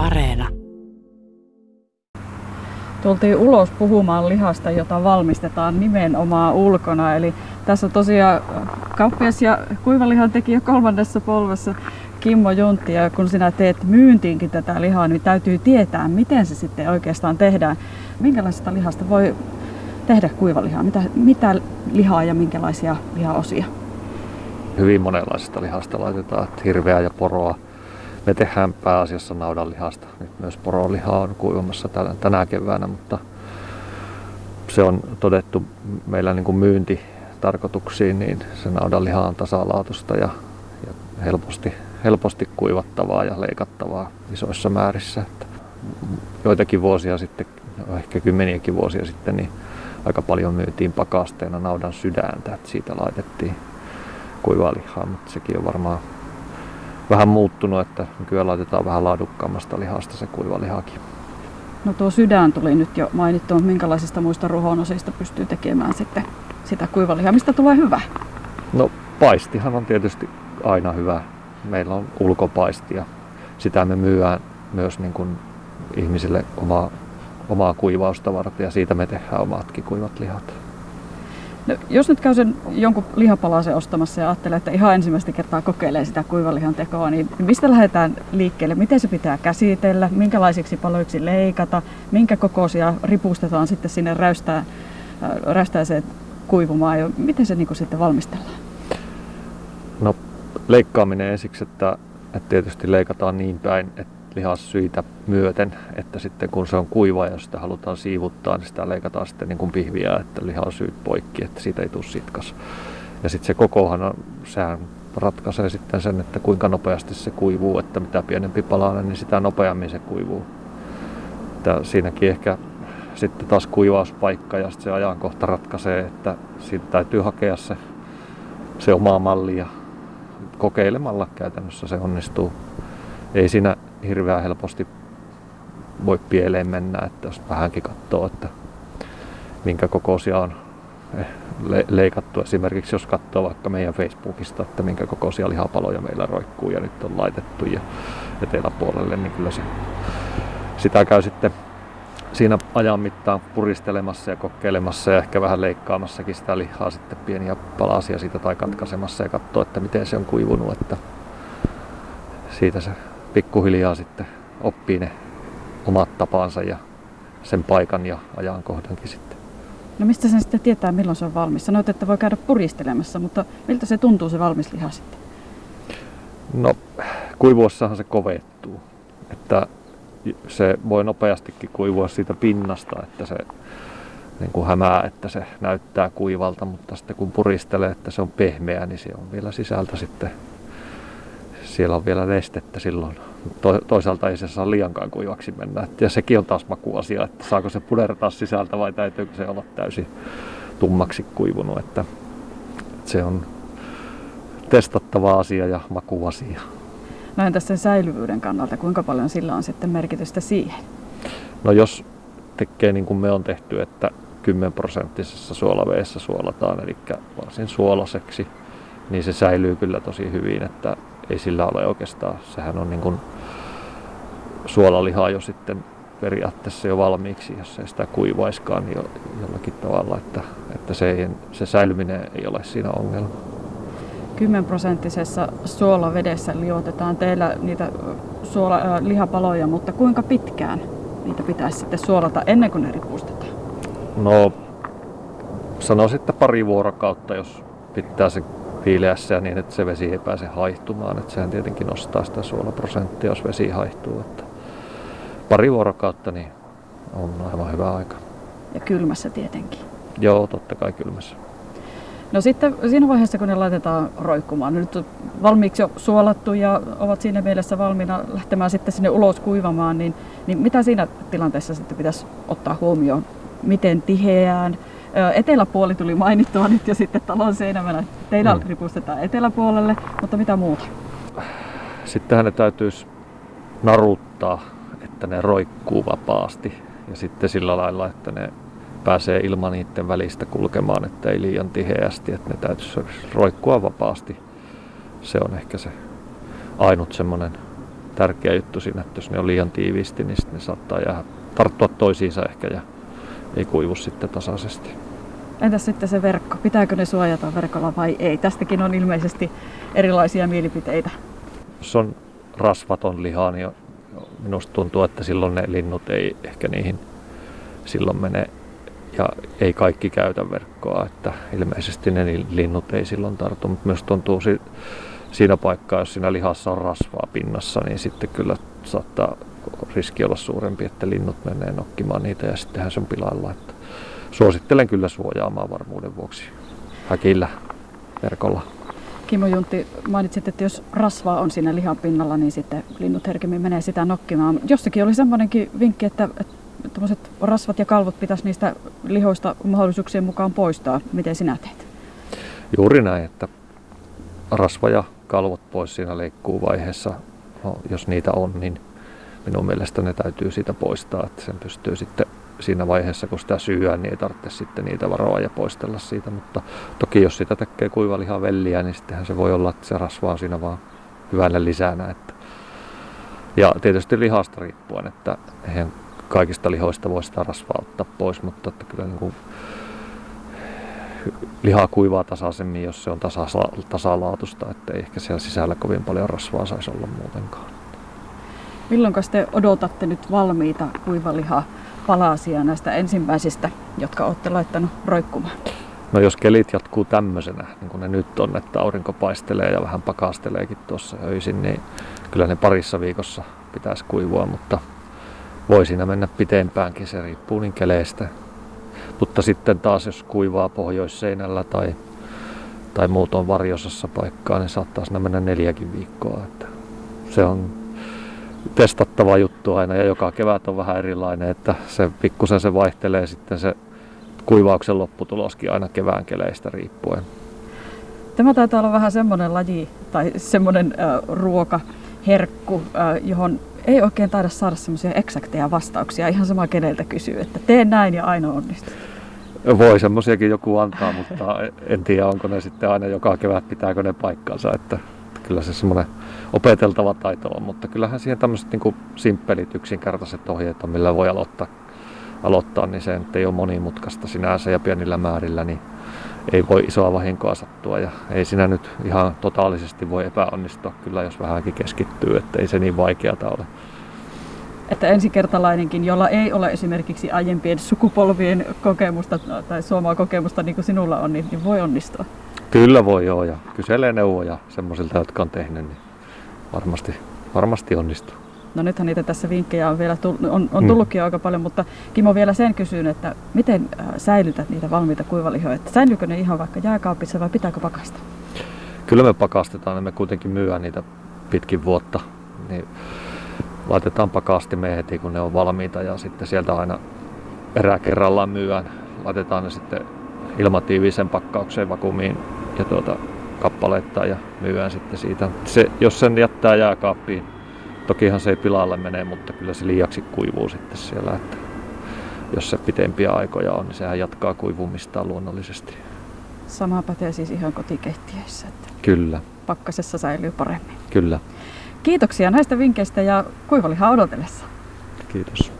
Areena. Tultiin ulos puhumaan lihasta, jota valmistetaan nimenomaan ulkona. Eli tässä tosiaan kauppias ja kuivalihan tekijä kolmannessa polvessa Kimmo Juntti. Ja kun sinä teet myyntiinkin tätä lihaa, niin täytyy tietää, miten se sitten oikeastaan tehdään. Minkälaisesta lihasta voi tehdä kuivalihaa? Mitä, mitä lihaa ja minkälaisia lihaosia? Hyvin monenlaisesta lihasta laitetaan, hirveää ja poroa. Me tehdään pääasiassa naudanlihasta. Nyt myös porolihaa on kuivamassa tänä keväänä, mutta se on todettu meillä niin kuin myyntitarkoituksiin, niin se naudanliha on tasalaatusta ja, ja helposti, helposti kuivattavaa ja leikattavaa isoissa määrissä. Että joitakin vuosia sitten, ehkä kymmeniäkin vuosia sitten, niin aika paljon myytiin pakasteena naudan sydäntä, että siitä laitettiin kuivaa lihaa, mutta sekin on varmaan vähän muuttunut, että nykyään laitetaan vähän laadukkaammasta lihasta se kuiva lihakin. No tuo sydän tuli nyt jo mainittu, minkälaisista muista ruhonosista pystyy tekemään sitten sitä kuivalihaa. Mistä tulee hyvä? No paistihan on tietysti aina hyvä. Meillä on ulkopaisti ja sitä me myyään myös niin kuin ihmisille omaa, omaa kuivausta varten ja siitä me tehdään omatkin kuivat lihat. No, jos nyt käy sen jonkun lihapalasen ostamassa ja ajattelee, että ihan ensimmäistä kertaa kokeilee sitä kuivalihan tekoa, niin mistä lähdetään liikkeelle? Miten se pitää käsitellä? Minkälaisiksi paloiksi leikata? Minkä kokoisia ripustetaan sitten sinne räystää, äh, räystääseen kuivumaan? Ja miten se niin sitten valmistellaan? No leikkaaminen ensiksi, että, että tietysti leikataan niin päin, että lihassyitä myöten, että sitten kun se on kuiva ja sitä halutaan siivuttaa, niin sitä leikataan sitten niin kuin pihviä, että lihasyyt poikki, että siitä ei tule sitkas. Ja sitten se kokohan on, sehän ratkaisee sitten sen, että kuinka nopeasti se kuivuu, että mitä pienempi palanen, niin sitä nopeammin se kuivuu. Että siinäkin ehkä sitten taas kuivauspaikka ja sitten se ajankohta ratkaisee, että siitä täytyy hakea se, se oma malli ja kokeilemalla käytännössä se onnistuu. Ei siinä hirveän helposti voi pieleen mennä, että jos vähänkin katsoo, että minkä kokoisia on eh, leikattu. Esimerkiksi jos katsoo vaikka meidän Facebookista, että minkä kokoisia lihapaloja meillä roikkuu ja nyt on laitettu ja eteläpuolelle, niin kyllä se, sitä käy sitten siinä ajan mittaan puristelemassa ja kokeilemassa ja ehkä vähän leikkaamassakin sitä lihaa sitten pieniä palasia siitä tai katkaisemassa ja katsoo, että miten se on kuivunut, että siitä se pikkuhiljaa sitten oppii ne omat tapansa ja sen paikan ja ajankohdankin sitten. No mistä sen sitten tietää, milloin se on valmis? Sanoit, että voi käydä puristelemassa, mutta miltä se tuntuu se valmis liha sitten? No kuivuossahan se kovettuu. Että se voi nopeastikin kuivua siitä pinnasta, että se niin kuin hämää, että se näyttää kuivalta, mutta sitten kun puristelee, että se on pehmeä, niin se on vielä sisältä sitten siellä on vielä nestettä silloin. To, toisaalta ei se saa liiankaan kuivaksi mennä. Ja sekin on taas makuasia, että saako se pudertaa sisältä vai täytyykö se olla täysin tummaksi kuivunut. Että, että se on testattava asia ja makuasia. No entäs sen säilyvyyden kannalta, kuinka paljon sillä on sitten merkitystä siihen? No jos tekee niin kuin me on tehty, että 10 prosenttisessa suolaveessä suolataan, eli varsin suolaseksi, niin se säilyy kyllä tosi hyvin, että ei sillä ole oikeastaan. Sehän on niin kuin suolalihaa jo sitten periaatteessa jo valmiiksi, jos ei sitä kuivaiskaan niin jollakin tavalla, että, että se, ei, se säilyminen ei ole siinä ongelma. 10 prosenttisessa suolavedessä liotetaan teillä niitä suola, äh, lihapaloja, mutta kuinka pitkään niitä pitäisi sitten suolata ennen kuin ne ripustetaan? No sanoisin, että pari vuorokautta, jos pitää se viileässä niin, että se vesi ei pääse haihtumaan. Että sehän tietenkin nostaa sitä suolaprosenttia, jos vesi haihtuu. Että pari vuorokautta niin on aivan hyvä aika. Ja kylmässä tietenkin. Joo, totta kai kylmässä. No sitten siinä vaiheessa, kun ne laitetaan roikkumaan, nyt on valmiiksi jo suolattu ja ovat siinä mielessä valmiina lähtemään sitten sinne ulos kuivamaan, niin, niin mitä siinä tilanteessa sitten pitäisi ottaa huomioon? Miten tiheään, Eteläpuoli tuli mainittua nyt jo sitten talon seinämänä. Teillä mm. ripustetaan eteläpuolelle, mutta mitä muuta? Sittenhän ne täytyisi naruttaa, että ne roikkuu vapaasti. Ja sitten sillä lailla, että ne pääsee ilman niiden välistä kulkemaan, että ei liian tiheästi, että ne täytyisi roikkua vapaasti. Se on ehkä se ainut semmoinen tärkeä juttu siinä, että jos ne on liian tiiviisti, niin sitten ne saattaa jäädä, tarttua toisiinsa ehkä ja ei kuivu sitten tasaisesti. Entäs sitten se verkko? Pitääkö ne suojata verkolla vai ei? Tästäkin on ilmeisesti erilaisia mielipiteitä. Jos on rasvaton liha, niin minusta tuntuu, että silloin ne linnut ei ehkä niihin silloin mene ja ei kaikki käytä verkkoa, että ilmeisesti ne linnut ei silloin tartu, mutta myös tuntuu siinä paikkaa, jos siinä lihassa on rasvaa pinnassa, niin sitten kyllä saattaa riski olla suurempi, että linnut menee nokkimaan niitä ja sittenhän se on pilalla. Että suosittelen kyllä suojaamaan varmuuden vuoksi häkillä verkolla. Kimmo Juntti, mainitsit, että jos rasvaa on siinä lihan pinnalla, niin sitten linnut herkemmin menee sitä nokkimaan. Jossakin oli semmoinenkin vinkki, että, että rasvat ja kalvot pitäisi niistä lihoista mahdollisuuksien mukaan poistaa. Miten sinä teet? Juuri näin, että rasva ja kalvot pois siinä leikkuuvaiheessa, no, jos niitä on, niin minun mielestä ne täytyy siitä poistaa, että sen pystyy sitten siinä vaiheessa, kun sitä syyää, niin ei tarvitse sitten niitä varoa ja poistella siitä. Mutta toki jos sitä tekee kuivalihaa velliä, niin sittenhän se voi olla, että se rasva on siinä vaan hyvällä lisänä. Että ja tietysti lihasta riippuen, että eihän kaikista lihoista voi sitä rasvaa ottaa pois, mutta että kyllä niin kuin lihaa kuivaa tasaisemmin, jos se on tasa, tasalaatusta, että ei ehkä siellä sisällä kovin paljon rasvaa saisi olla muutenkaan. Milloin te odotatte nyt valmiita kuivalihaa palasia näistä ensimmäisistä, jotka olette laittanut roikkumaan? No jos kelit jatkuu tämmöisenä, niin kuin ne nyt on, että aurinko paistelee ja vähän pakasteleekin tuossa öisin, niin kyllä ne parissa viikossa pitäisi kuivua, mutta voi siinä mennä pitempäänkin, se riippuu niin keleistä. Mutta sitten taas jos kuivaa pohjoisseinällä tai, tai muutoin varjosassa paikkaa, niin saattaa siinä mennä neljäkin viikkoa. Että se on testattava juttu aina ja joka kevät on vähän erilainen, että se pikkusen se vaihtelee sitten se kuivauksen lopputuloskin aina kevään keleistä riippuen. Tämä taitaa olla vähän semmoinen laji tai semmoinen äh, ruokaherkku, äh, johon ei oikein taida saada semmoisia eksakteja vastauksia. Ihan sama keneltä kysyy, että tee näin ja aina onnistuu. Voi semmoisiakin joku antaa, mutta en tiedä onko ne sitten aina joka kevät pitääkö ne paikkansa. Että kyllä se semmoinen opeteltava taito on, mutta kyllähän siihen tämmöiset niin simppelit, yksinkertaiset ohjeet on, millä voi aloittaa, aloittaa niin se ei ole monimutkaista sinänsä ja pienillä määrillä, niin ei voi isoa vahinkoa sattua ja ei siinä nyt ihan totaalisesti voi epäonnistua kyllä, jos vähänkin keskittyy, että ei se niin vaikeata ole. Että ensikertalainenkin, jolla ei ole esimerkiksi aiempien sukupolvien kokemusta tai suomaa kokemusta niin kuin sinulla on, niin, niin voi onnistua. Kyllä voi joo ja kyselee neuvoja semmoisilta, jotka on tehnyt, niin varmasti, varmasti onnistuu. No nythän niitä tässä vinkkejä on vielä tullut, on, on mm. tullutkin mm. aika paljon, mutta Kimo vielä sen kysyn, että miten äh, säilytät niitä valmiita kuivalihoja? Että säilyykö ne ihan vaikka jääkaapissa vai pitääkö pakasta? Kyllä me pakastetaan, niin me kuitenkin myyään niitä pitkin vuotta. Niin laitetaan pakastimeen heti, kun ne on valmiita ja sitten sieltä aina erää kerrallaan myyään. Laitetaan ne sitten ilmatiivisen pakkaukseen vakuumiin ja tuota, kappaleittain ja myyään sitten siitä. Se, jos sen jättää jääkaappiin, tokihan se ei pilalle mene, mutta kyllä se liiaksi kuivuu sitten siellä. Että jos se pitempiä aikoja on, niin sehän jatkaa kuivumistaan luonnollisesti. Sama pätee siis ihan kotikeittiöissä. Että kyllä. Pakkasessa säilyy paremmin. Kyllä. Kiitoksia näistä vinkkeistä ja kuivalihaa odotellessa. Kiitos.